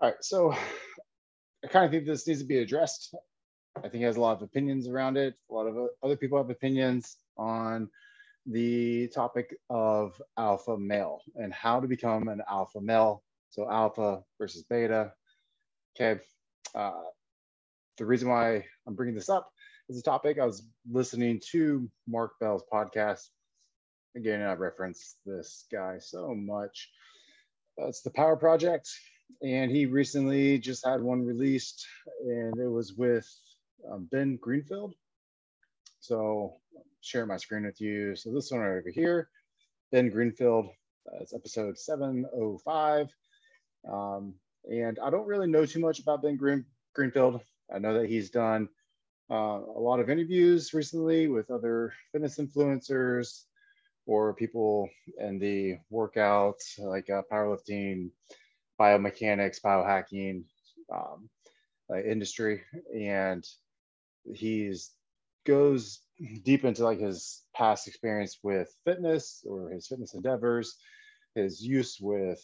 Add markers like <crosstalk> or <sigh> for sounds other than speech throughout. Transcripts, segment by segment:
All right, so <sighs> I kind of think this needs to be addressed. I think he has a lot of opinions around it. A lot of other people have opinions on the topic of alpha male and how to become an alpha male. So alpha versus beta. Okay. Uh, the reason why I'm bringing this up is a topic I was listening to Mark Bell's podcast. Again, I reference this guy so much. It's the Power Project, and he recently just had one released, and it was with um, Ben Greenfield. So share my screen with you. So this one right over here, Ben Greenfield, uh, it's episode 705. Um, and I don't really know too much about Ben Green, Greenfield. I know that he's done uh, a lot of interviews recently with other fitness influencers or people in the workout, like uh, powerlifting, biomechanics, biohacking um, uh, industry. And he's goes deep into like his past experience with fitness or his fitness endeavors, his use with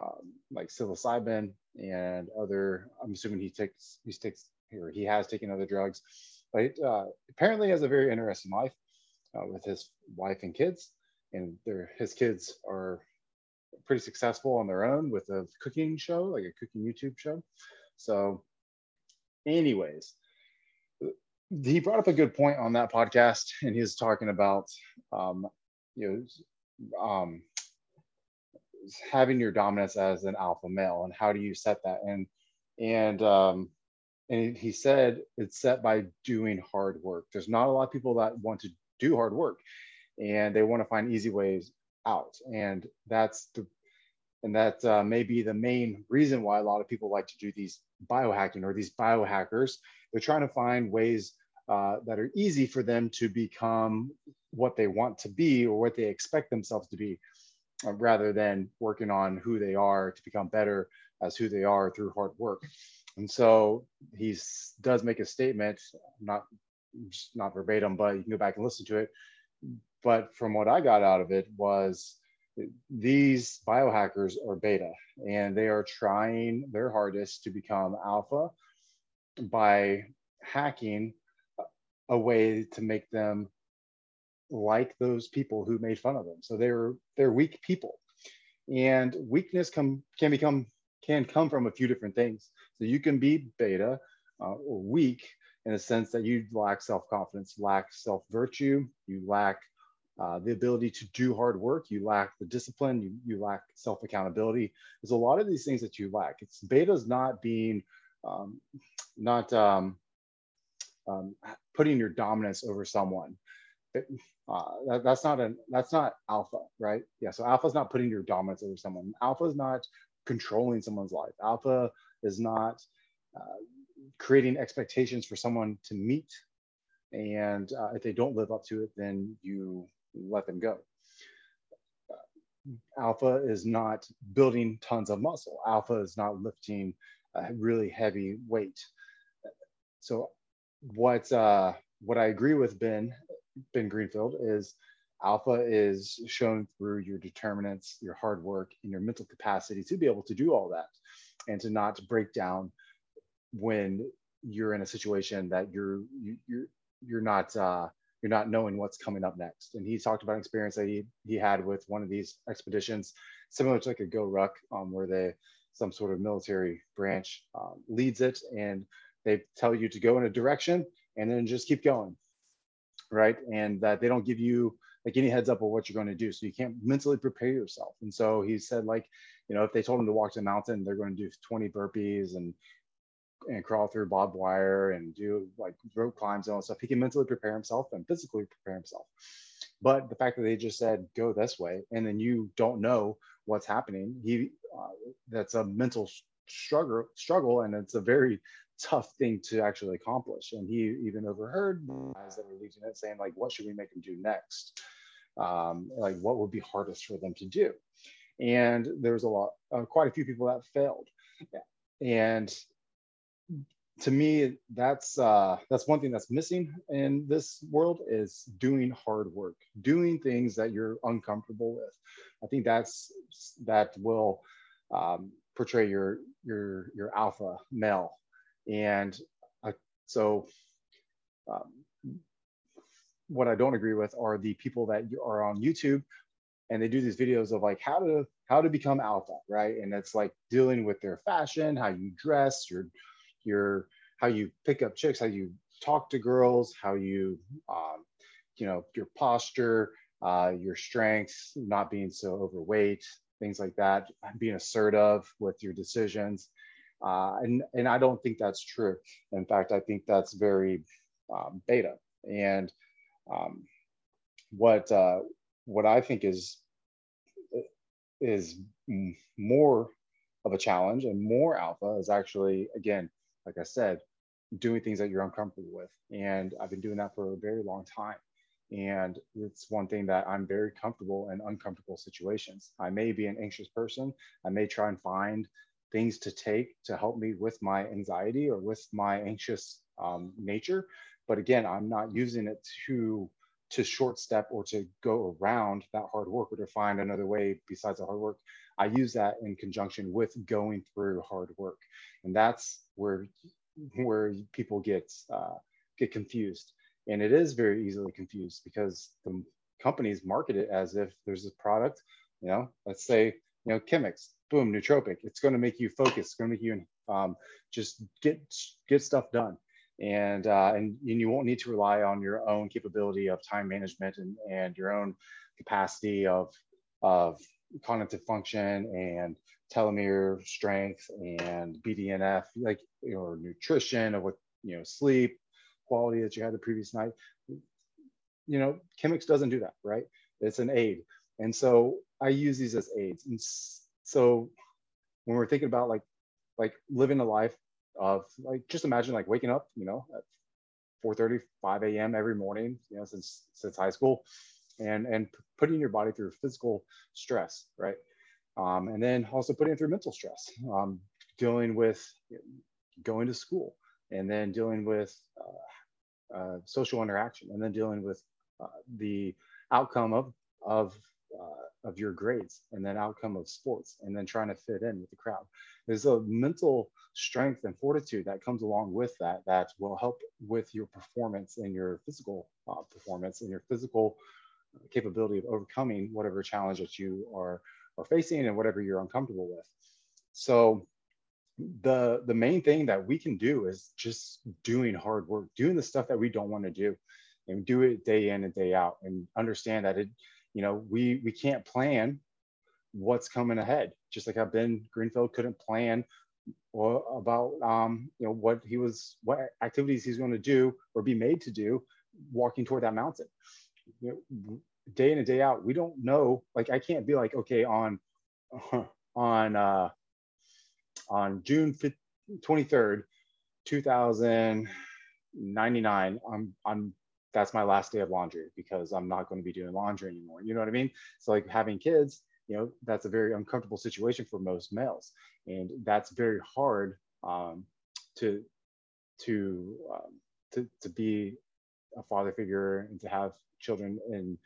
um, like psilocybin and other. I'm assuming he takes he takes or he has taken other drugs, but uh, apparently has a very interesting life uh, with his wife and kids, and their his kids are pretty successful on their own with a cooking show, like a cooking YouTube show. So, anyways, he brought up a good point on that podcast, and he was talking about, um, you know, um, having your dominance as an alpha male, and how do you set that? And and um, and he said it's set by doing hard work. There's not a lot of people that want to do hard work, and they want to find easy ways out, and that's the and that uh, may be the main reason why a lot of people like to do these biohacking or these biohackers. They're trying to find ways uh, that are easy for them to become what they want to be or what they expect themselves to be, uh, rather than working on who they are to become better as who they are through hard work. And so he does make a statement, not not verbatim, but you can go back and listen to it. But from what I got out of it was these biohackers are beta and they are trying their hardest to become alpha by hacking a way to make them like those people who made fun of them. So they're they're weak people, and weakness come can become can come from a few different things. So you can be beta uh, or weak in a sense that you lack self confidence, lack self virtue, you lack uh, the ability to do hard work, you lack the discipline, you, you lack self accountability. There's a lot of these things that you lack. It's beta's not being um, not um, um, putting your dominance over someone. uh, that, that's not an that's not alpha, right? Yeah. So alpha is not putting your dominance over someone. Alpha is not controlling someone's life. Alpha is not uh, creating expectations for someone to meet, and uh, if they don't live up to it, then you let them go. Alpha is not building tons of muscle. Alpha is not lifting a really heavy weight. So what uh, what I agree with Ben Ben Greenfield is alpha is shown through your determinants, your hard work, and your mental capacity to be able to do all that, and to not break down when you're in a situation that you're you, you're you're not uh, you're not knowing what's coming up next. And he talked about an experience that he he had with one of these expeditions, similar to like a GORUCK, um, where they some sort of military branch um, leads it and they tell you to go in a direction and then just keep going, right? And that they don't give you like any heads up of what you're going to do. So you can't mentally prepare yourself. And so he said, like, you know, if they told him to walk to the mountain, they're going to do 20 burpees and and crawl through barbed wire and do like rope climbs and all stuff. He can mentally prepare himself and physically prepare himself. But the fact that they just said go this way and then you don't know what's happening, he uh, that's a mental struggle struggle and it's a very tough thing to actually accomplish. And he even overheard guys that were leading it saying, like, what should we make them do next? Um, like, what would be hardest for them to do? And there's a lot, uh, quite a few people that failed. And to me, that's uh, that's one thing that's missing in this world is doing hard work, doing things that you're uncomfortable with. I think that's that will um, portray your your your alpha male and uh, so um, what i don't agree with are the people that are on youtube and they do these videos of like how to how to become alpha right and it's like dealing with their fashion how you dress your your how you pick up chicks how you talk to girls how you um, you know your posture uh, your strengths not being so overweight things like that being assertive with your decisions. Uh, and and i don't think that's true. In fact i think that's very um, beta. And um, what uh, what i think is is more of a challenge and more alpha is actually again like i said doing things that you're uncomfortable with. And i've been doing that for a very long time. And it's one thing that i'm very comfortable in uncomfortable situations. I may be an anxious person. I may try and find things to take to help me with my anxiety or with my anxious um, nature. But again i'm not using it to to short step or to go around that hard work or to find another way besides the hard work i use that in conjunction with going through hard work. And that's where where people get uh, get confused. And it is very easily confused because the companies market it as if there's a product you know let's say you know Chemix boom nootropic. It's going to make you focus it's going to make you um, just get get stuff done. And, uh, and you won't need to rely on your own capability of time management and, and your own capacity of of cognitive function and telomere strength and BDNF, like your nutrition of what you know, sleep quality that you had the previous night. You know, Chemix doesn't do that, right? It's an aid, and so I use these as aids. And so when we're thinking about like like living a life of like just imagine like waking up you know at 4 5 a.m every morning you know since since high school and and putting your body through physical stress right? Um, and then also putting it through mental stress um, dealing with going to school and then dealing with uh, uh, social interaction and then dealing with uh, the outcome of of uh, of your grades and then outcome of sports and then trying to fit in with the crowd. There's a mental strength and fortitude that comes along with that that will help with your performance and your physical uh, performance and your physical capability of overcoming whatever challenge that you are are facing and whatever you're uncomfortable with so the the main thing that we can do is just doing hard work doing the stuff that we don't want to do and do it day in and day out and understand that it you know we we can't plan what's coming ahead. Just like how Ben Greenfield couldn't plan about um, you know what he was what activities he's going to do or be made to do walking toward that mountain. You know, day in and day out, we don't know. Like I can't be like okay on <laughs> on uh, on June 23rd, 2099. I'm I'm that's my last day of laundry because I'm not going to be doing laundry anymore. You know what I mean? So like having kids, you know that's a very uncomfortable situation for most males and that's very hard um, to to um, to to be a father figure and to have children and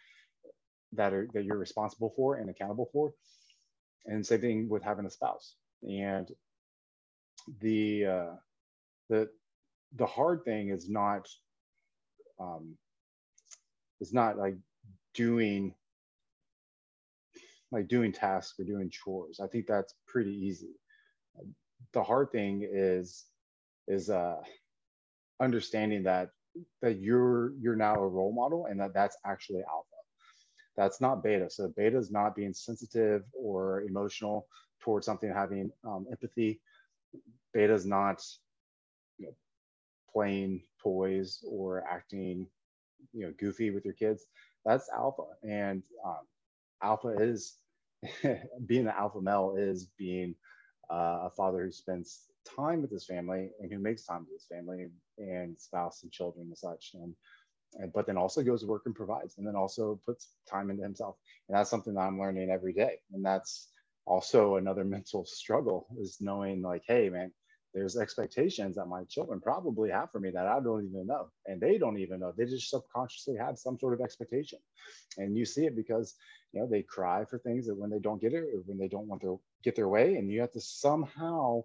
that are that you're responsible for and accountable for and same thing with having a spouse and the uh, the the hard thing is not um, is not like doing like doing tasks or doing chores. I think that's pretty easy. The hard thing is is uh, understanding that that you're you're now a role model and that that's actually alpha. That's not beta. So beta is not being sensitive or emotional towards something, having um, empathy. Beta is not you know, playing toys or acting you know goofy with your kids. That's alpha, and um, alpha is <laughs> being an alpha male is being uh, a father who spends time with his family and who makes time with his family and spouse and children and such and, and but then also goes to work and provides and then also puts time into himself and that's something that i'm learning every day and that's also another <laughs> mental struggle is knowing like hey man there's expectations that my children probably have for me that I don't even know. And they don't even know. They just subconsciously have some sort of expectation. And you see it because, you know, they cry for things that when they don't get it or when they don't want their get their way and you have to somehow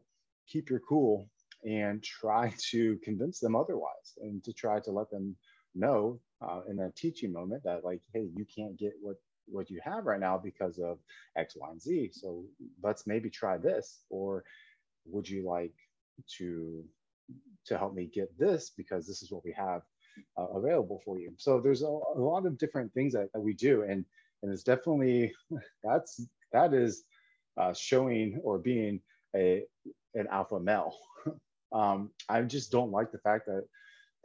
keep your cool and try to convince them otherwise and to try to let them know uh, in a teaching moment that like hey you can't get what what you have right now because of x y and z. So let's maybe try this. Or would you like to to help me get this because this is what we have uh, available for you? So there's a, a lot of different things that, that, we do. And and it's definitely <laughs> that's that is uh, showing or being a an alpha male. <laughs> Um, i just don't like the fact that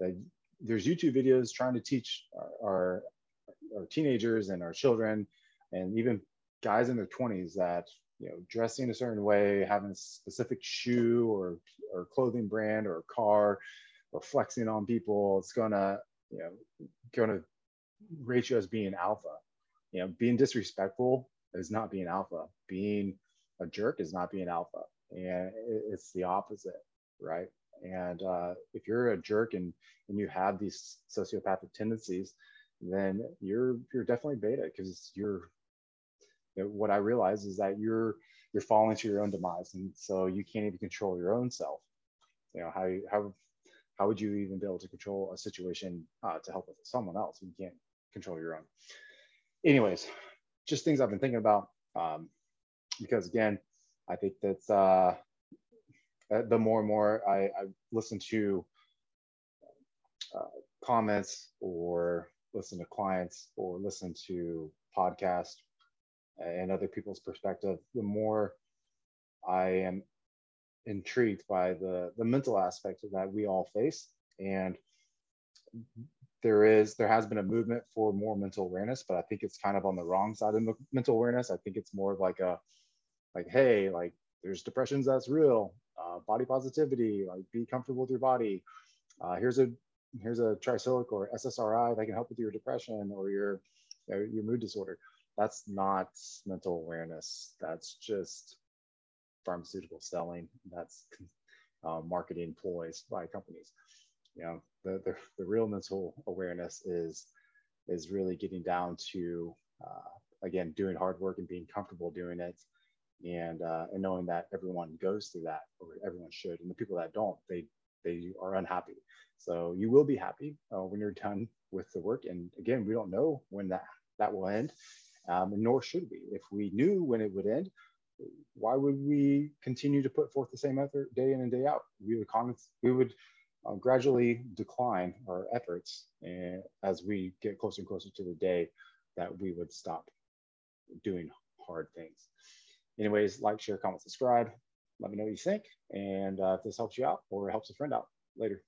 that there's youtube videos trying to teach our, our, teenagers and our children and even guys in their 20s that you know dressing a certain way having a specific shoe or or clothing brand or car or flexing on people it's gonna you know gonna rate you as being alpha. You know being disrespectful is not being alpha. Being a jerk is not being alpha and it's the opposite right? And uh, if you're a jerk and and you have these sociopathic tendencies then you're you're definitely beta because you're what i realize is that you're you're falling to your own demise and so you can't even control your own self. You know how how how would you even be able to control a situation uh, to help with someone else you can't control your own? Anyways just things i've been thinking about um, because again i think that's uh, uh, the more and more i, I listen to uh, comments or listen to clients or listen to podcasts and other people's perspective the more i am intrigued by the the mental aspect of that we all face. And there is there has been a movement for more mental awareness but i think it's kind of on the wrong side of mental awareness. I think it's more of like a like hey like there's depressions that's real uh, body positivity like be comfortable with your body uh, here's a here's a tricyclic or ssri that can help with your depression or your your mood disorder that's not mental awareness that's just pharmaceutical selling. That's <laughs> uh, marketing ploys by companies. You know, the, the, the real mental awareness is is really getting down to uh, again doing hard work and being comfortable doing it, and uh, and knowing that everyone goes through that or everyone should, and the people that don't, they they are unhappy. So you will be happy uh, when you're done with the work. And again, we don't know when that that will end, um, nor should we. If we knew when it would end, why would we continue to put forth the same effort day in and day out? We would, we would uh, gradually decline our efforts as we get closer and closer to the day that we would stop doing hard things. Anyways, like, share, comment, subscribe. Let me know what you think. And uh, if this helps you out or helps a friend out later.